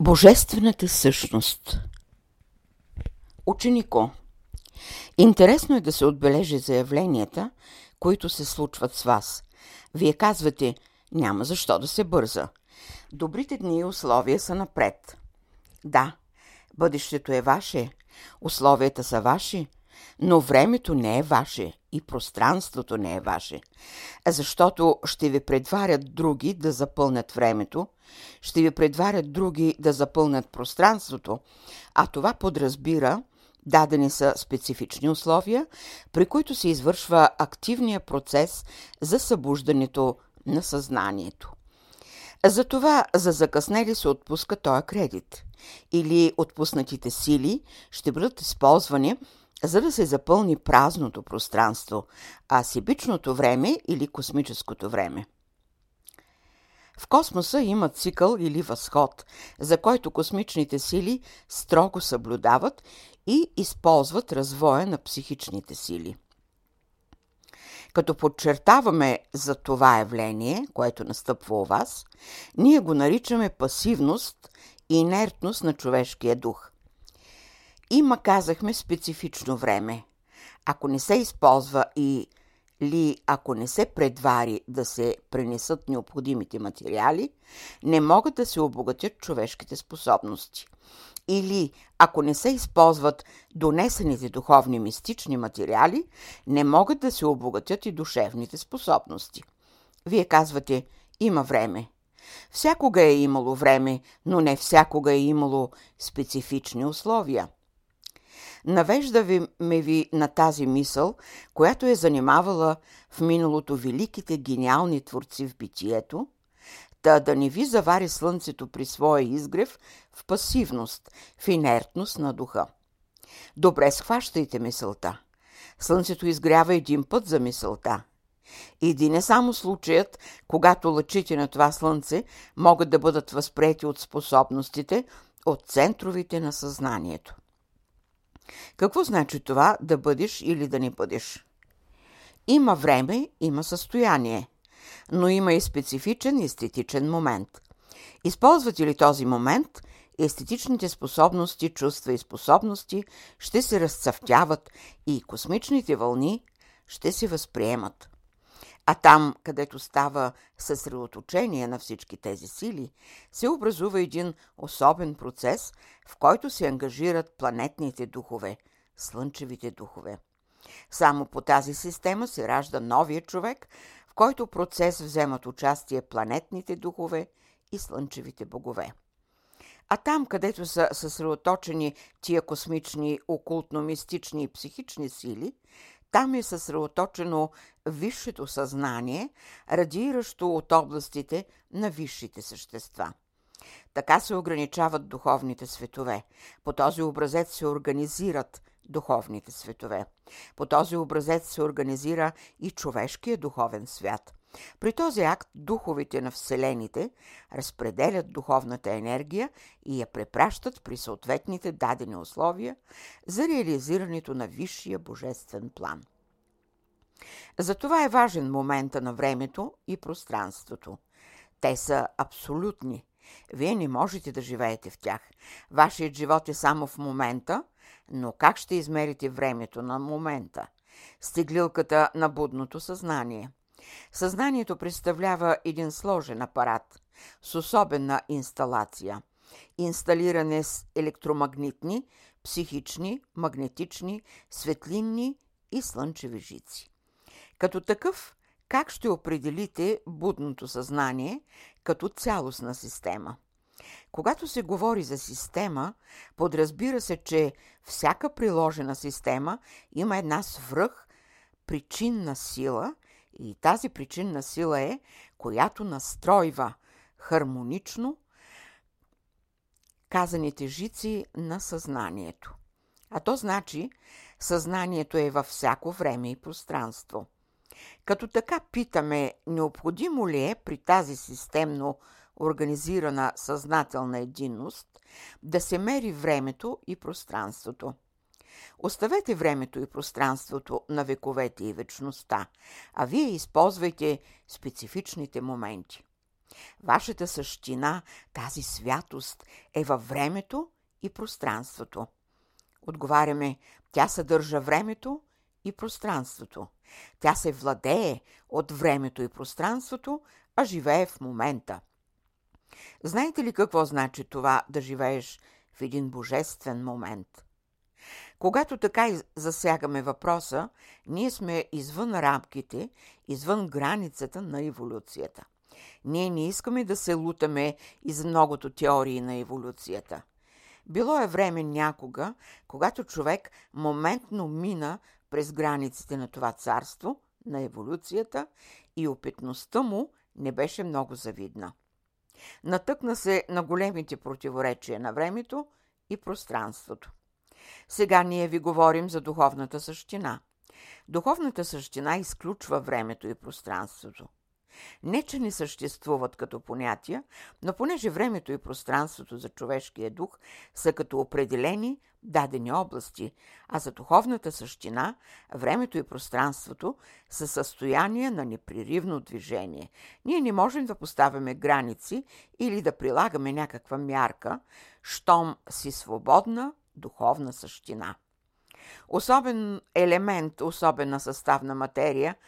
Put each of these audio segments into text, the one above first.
Божествената същност Ученико Интересно е да се отбележи заявленията, които се случват с вас. Вие казвате, няма защо да се бърза. Добрите дни и условия са напред. Да, бъдещето е ваше, условията са ваши, но времето не е ваше и пространството не е ваше, защото ще ви предварят други да запълнят времето, ще ви предварят други да запълнят пространството, а това подразбира дадени са специфични условия, при които се извършва активния процес за събуждането на съзнанието. Затова за закъснели се отпуска този кредит или отпуснатите сили ще бъдат използвани за да се запълни празното пространство, а сибичното време или космическото време. В космоса има цикъл или възход, за който космичните сили строго съблюдават и използват развоя на психичните сили. Като подчертаваме за това явление, което настъпва у вас, ние го наричаме пасивност и инертност на човешкия дух – има, казахме, специфично време. Ако не се използва и ли ако не се предвари да се пренесат необходимите материали, не могат да се обогатят човешките способности. Или ако не се използват донесените духовни мистични материали, не могат да се обогатят и душевните способности. Вие казвате, има време. Всякога е имало време, но не всякога е имало специфични условия – Навежда ви на тази мисъл, която е занимавала в миналото великите гениални творци в битието, та да не ви завари слънцето при своя изгрев в пасивност, в инертност на духа. Добре схващайте мисълта. Слънцето изгрява един път за мисълта. Един е само случаят, когато лъчите на това слънце могат да бъдат възпрети от способностите, от центровите на съзнанието. Какво значи това да бъдеш или да не бъдеш? Има време, има състояние, но има и специфичен естетичен момент. Използвате ли този момент, естетичните способности, чувства и способности ще се разцъфтяват и космичните вълни ще се възприемат. А там, където става съсредоточение на всички тези сили, се образува един особен процес, в който се ангажират планетните духове, слънчевите духове. Само по тази система се ражда новия човек, в който процес вземат участие планетните духове и слънчевите богове. А там, където са съсредоточени тия космични, окултно-мистични и психични сили, там е съсредоточено висшето съзнание, радиращо от областите на висшите същества. Така се ограничават духовните светове. По този образец се организират духовните светове. По този образец се организира и човешкия духовен свят. При този акт духовите на Вселените разпределят духовната енергия и я препращат при съответните дадени условия за реализирането на висшия божествен план. Затова е важен момента на времето и пространството. Те са абсолютни. Вие не можете да живеете в тях. Вашият живот е само в момента, но как ще измерите времето на момента? Стеглилката на будното съзнание – Съзнанието представлява един сложен апарат с особена инсталация. Инсталиране с електромагнитни, психични, магнетични, светлинни и слънчеви жици. Като такъв, как ще определите будното съзнание като цялостна система? Когато се говори за система, подразбира се, че всяка приложена система има една свръх причинна сила – и тази причинна сила е, която настройва хармонично казаните жици на съзнанието. А то значи, съзнанието е във всяко време и пространство. Като така питаме, необходимо ли е при тази системно организирана съзнателна единност да се мери времето и пространството – Оставете времето и пространството на вековете и вечността, а вие използвайте специфичните моменти. Вашата същина, тази святост е във времето и пространството. Отговаряме, тя съдържа времето и пространството. Тя се владее от времето и пространството, а живее в момента. Знаете ли какво значи това да живееш в един божествен момент? Когато така засягаме въпроса, ние сме извън рамките, извън границата на еволюцията. Ние не искаме да се лутаме из многото теории на еволюцията. Било е време някога, когато човек моментно мина през границите на това царство, на еволюцията, и опитността му не беше много завидна. Натъкна се на големите противоречия на времето и пространството. Сега ние ви говорим за духовната същина. Духовната същина изключва времето и пространството. Не, че не съществуват като понятия, но понеже времето и пространството за човешкия дух са като определени дадени области, а за духовната същина времето и пространството са състояние на непреривно движение. Ние не можем да поставяме граници или да прилагаме някаква мярка, щом си свободна духовна същина. Особен елемент, особена съставна материя –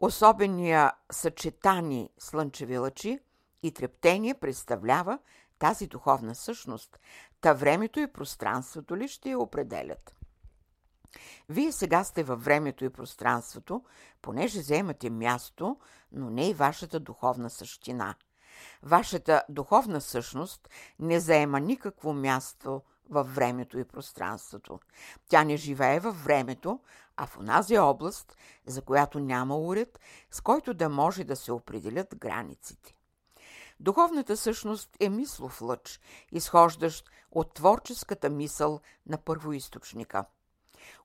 Особения съчетани слънчеви лъчи и трептение представлява тази духовна същност, та времето и пространството ли ще я определят. Вие сега сте във времето и пространството, понеже заемате място, но не и вашата духовна същина. Вашата духовна същност не заема никакво място във времето и пространството. Тя не живее във времето, а в онази област, за която няма уред, с който да може да се определят границите. Духовната същност е мислов лъч, изхождащ от творческата мисъл на първоисточника.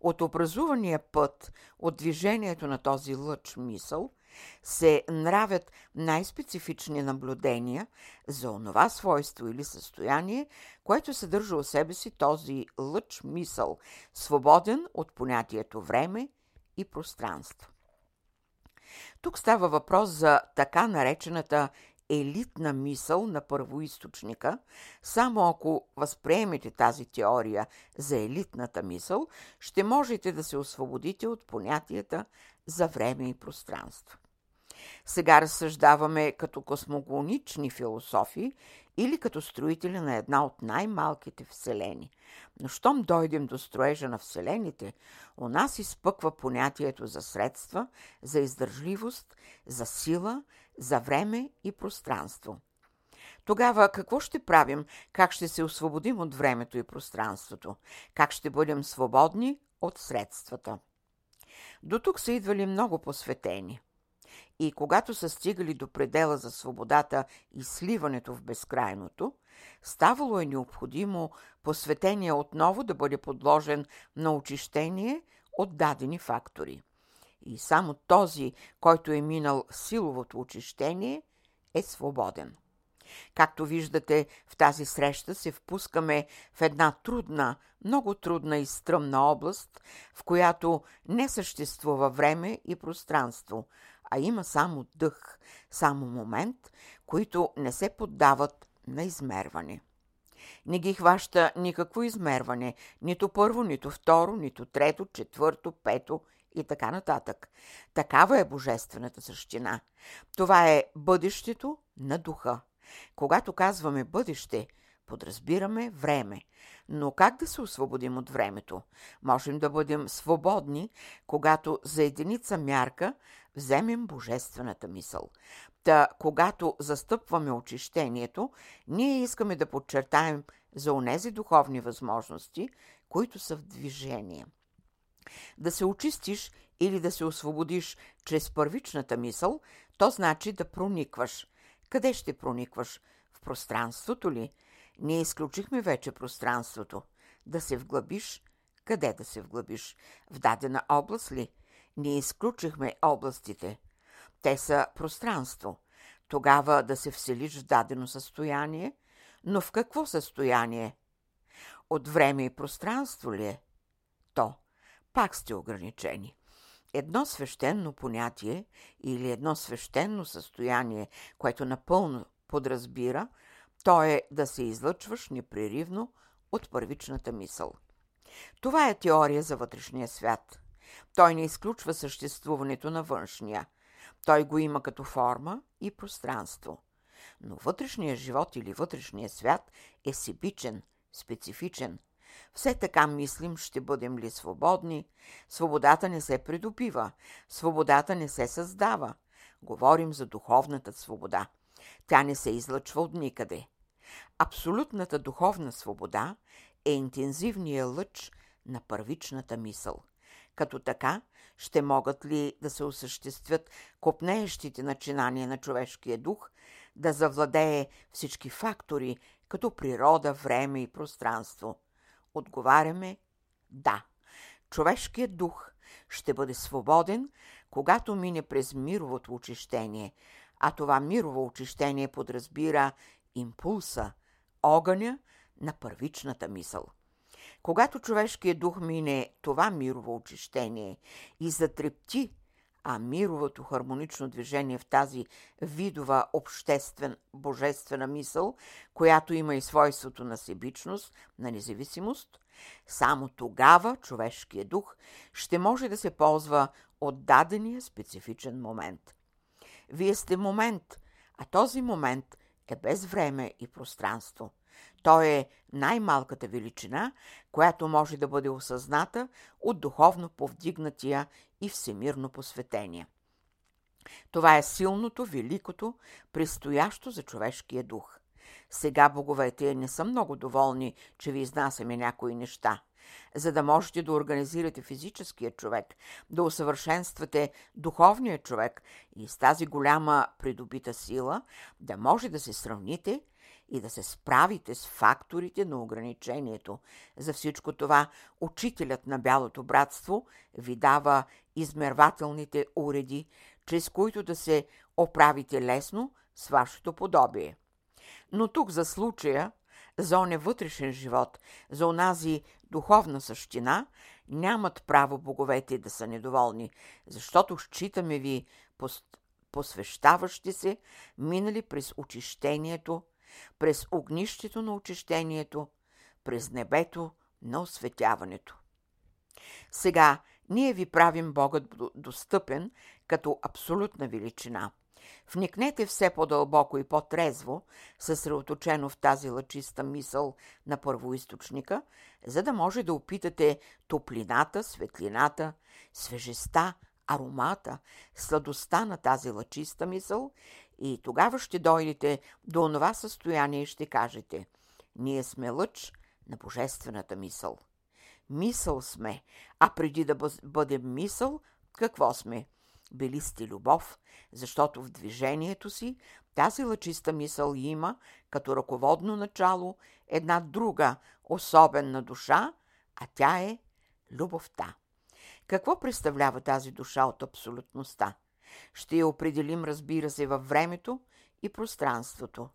От образувания път, от движението на този лъч мисъл – се нравят най-специфични наблюдения за онова свойство или състояние, което съдържа у себе си този лъч мисъл, свободен от понятието време и пространство. Тук става въпрос за така наречената елитна мисъл на първоисточника, само ако възприемете тази теория за елитната мисъл, ще можете да се освободите от понятията за време и пространство. Сега разсъждаваме като космогонични философи или като строители на една от най-малките вселени. Но щом дойдем до строежа на вселените, у нас изпъква понятието за средства, за издържливост, за сила, за време и пространство. Тогава какво ще правим? Как ще се освободим от времето и пространството? Как ще бъдем свободни от средствата? До тук са идвали много посветени – и когато са стигали до предела за свободата и сливането в безкрайното, ставало е необходимо посветения отново да бъде подложен на очищение от дадени фактори. И само този, който е минал силовото очищение, е свободен. Както виждате, в тази среща се впускаме в една трудна, много трудна и стръмна област, в която не съществува време и пространство, а има само дъх, само момент, които не се поддават на измерване. Не ги хваща никакво измерване, нито първо, нито второ, нито трето, четвърто, пето и така нататък. Такава е божествената същина. Това е бъдещето на духа. Когато казваме бъдеще, подразбираме време. Но как да се освободим от времето? Можем да бъдем свободни, когато за единица мярка вземем божествената мисъл. Та, когато застъпваме очищението, ние искаме да подчертаем за онези духовни възможности, които са в движение. Да се очистиш или да се освободиш чрез първичната мисъл, то значи да проникваш. Къде ще проникваш? В пространството ли? Ние изключихме вече пространството. Да се вглъбиш? Къде да се вглъбиш? В дадена област ли? Ние изключихме областите. Те са пространство. Тогава да се вселиш в дадено състояние, но в какво състояние? От време и пространство ли е? То. Пак сте ограничени. едно свещено понятие или едно свещено състояние, което напълно подразбира, то е да се излъчваш непреривно от първичната мисъл. Това е теория за вътрешния свят. Той не изключва съществуването на външния. Той го има като форма и пространство. Но вътрешният живот или вътрешният свят е сибичен, специфичен. Все така мислим, ще бъдем ли свободни? Свободата не се придобива, свободата не се създава. Говорим за духовната свобода. Тя не се излъчва от никъде. Абсолютната духовна свобода е интензивният лъч на първичната мисъл. Като така, ще могат ли да се осъществят копнеещите начинания на човешкия дух, да завладее всички фактори, като природа, време и пространство? Отговаряме да. Човешкият дух ще бъде свободен, когато мине през мировото очищение, а това мирово очищение подразбира импулса, огъня на първичната мисъл. Когато човешкият дух мине това мирово очищение и затрепти, а мировото хармонично движение в тази видова обществен божествена мисъл, която има и свойството на себичност, на независимост, само тогава човешкият дух ще може да се ползва от дадения специфичен момент. Вие сте момент, а този момент е без време и пространство – той е най-малката величина, която може да бъде осъзната от духовно повдигнатия и всемирно посветение. Това е силното, великото, предстоящо за човешкия дух. Сега боговете не са много доволни, че ви изнасяме някои неща. За да можете да организирате физическия човек, да усъвършенствате духовния човек и с тази голяма придобита сила, да може да се сравните – и да се справите с факторите на ограничението. За всичко това учителят на Бялото братство ви дава измервателните уреди, чрез които да се оправите лесно с вашето подобие. Но тук за случая, за оне вътрешен живот, за онази духовна същина, нямат право боговете да са недоволни, защото считаме ви посвещаващи се, минали през очищението през огнището на очищението, през небето на осветяването. Сега ние ви правим Богът достъпен като абсолютна величина. Вникнете все по-дълбоко и по-трезво, съсредоточено в тази лъчиста мисъл на първоисточника, за да може да опитате топлината, светлината, свежеста, аромата, сладостта на тази лъчиста мисъл и тогава ще дойдете до онова състояние и ще кажете Ние сме лъч на божествената мисъл. Мисъл сме, а преди да бъдем мисъл, какво сме? Били сте любов, защото в движението си тази лъчиста мисъл има като ръководно начало една друга особена душа, а тя е любовта. Какво представлява тази душа от абсолютността? Ще я определим, разбира се, във времето и пространството.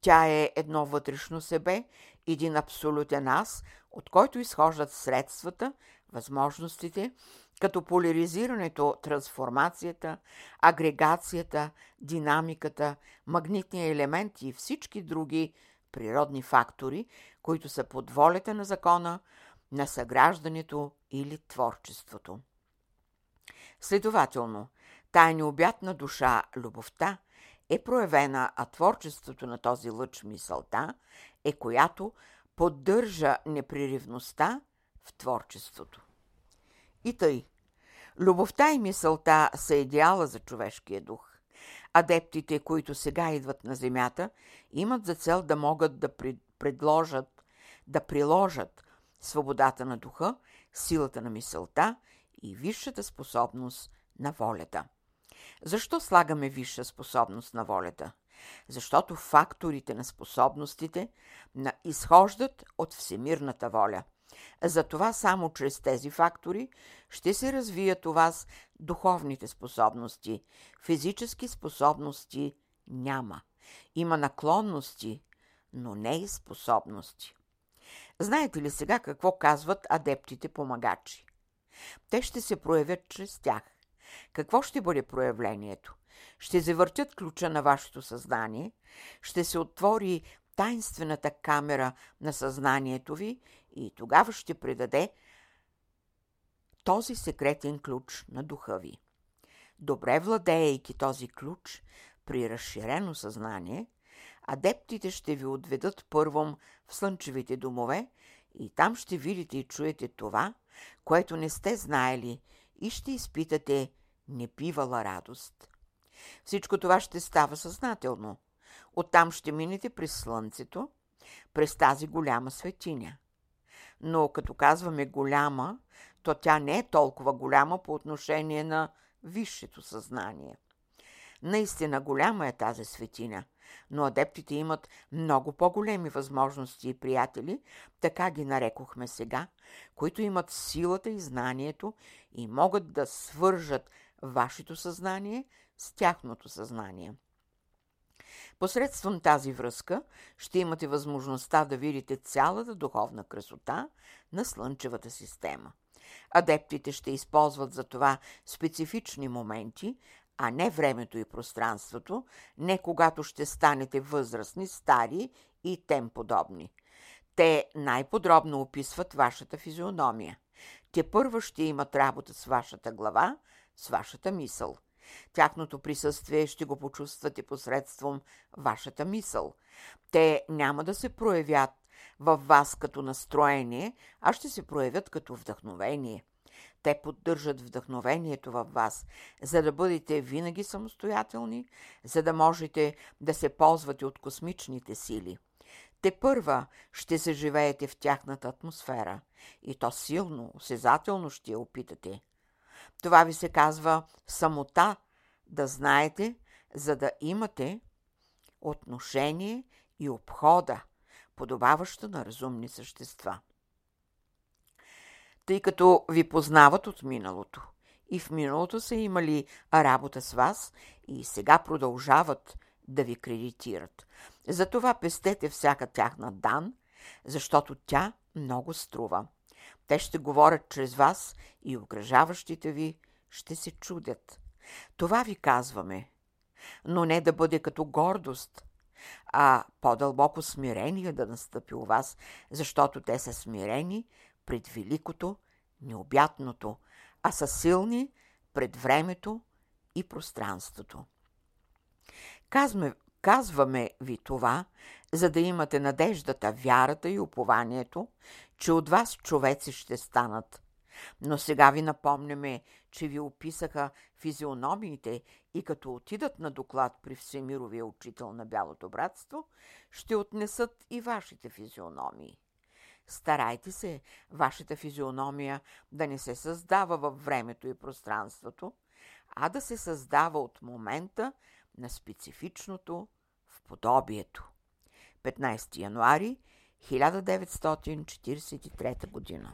Тя е едно вътрешно себе, един абсолютен аз, от който изхождат средствата, възможностите, като поляризирането, трансформацията, агрегацията, динамиката, магнитния елемент и всички други природни фактори, които са под волята на закона, на съграждането или творчеството. Следователно, тая необятна душа, любовта, е проявена, а творчеството на този лъч мисълта е която поддържа непреривността в творчеството. И тъй, любовта и мисълта са идеала за човешкия дух. Адептите, които сега идват на земята, имат за цел да могат да предложат, да приложат свободата на духа, силата на мисълта и висшата способност на волята. Защо слагаме висша способност на волята? Защото факторите на способностите изхождат от всемирната воля. Затова само чрез тези фактори ще се развият у вас духовните способности. Физически способности няма. Има наклонности, но не и способности. Знаете ли сега какво казват адептите помагачи? Те ще се проявят чрез тях. Какво ще бъде проявлението? Ще завъртят ключа на вашето съзнание, ще се отвори тайнствената камера на съзнанието ви и тогава ще предаде този секретен ключ на духа ви. Добре владеейки този ключ при разширено съзнание, адептите ще ви отведат първом в слънчевите домове и там ще видите и чуете това, което не сте знаели и ще изпитате непивала радост. Всичко това ще става съзнателно. Оттам ще минете през слънцето, през тази голяма светиня. Но като казваме голяма, то тя не е толкова голяма по отношение на висшето съзнание. Наистина голяма е тази светиня, но адептите имат много по-големи възможности и приятели, така ги нарекохме сега, които имат силата и знанието и могат да свържат вашето съзнание с тяхното съзнание. Посредством тази връзка ще имате възможността да видите цялата духовна красота на Слънчевата система. Адептите ще използват за това специфични моменти, а не времето и пространството, не когато ще станете възрастни, стари и тем подобни. Те най-подробно описват вашата физиономия. Те първо ще имат работа с вашата глава, с вашата мисъл. Тяхното присъствие ще го почувствате посредством вашата мисъл. Те няма да се проявят във вас като настроение, а ще се проявят като вдъхновение. Те поддържат вдъхновението във вас, за да бъдете винаги самостоятелни, за да можете да се ползвате от космичните сили. Те първа ще се живеете в тяхната атмосфера и то силно, осезателно ще я опитате. Това ви се казва самота, да знаете, за да имате отношение и обхода, подобаваща на разумни същества. Тъй като ви познават от миналото и в миналото са имали работа с вас и сега продължават да ви кредитират. Затова пестете всяка тяхна дан, защото тя много струва. Те ще говорят чрез вас и окръжаващите ви ще се чудят. Това ви казваме, но не да бъде като гордост, а по-дълбоко смирение да настъпи у вас, защото те са смирени пред великото, необятното, а са силни пред времето и пространството. Казваме, казваме ви това, за да имате надеждата, вярата и упованието, че от вас човеци ще станат. Но сега ви напомняме, че ви описаха физиономиите и като отидат на доклад при Всемировия учител на Бялото братство, ще отнесат и вашите физиономии. Старайте се вашата физиономия да не се създава във времето и пространството, а да се създава от момента на специфичното подобието. 15 януари 1943 година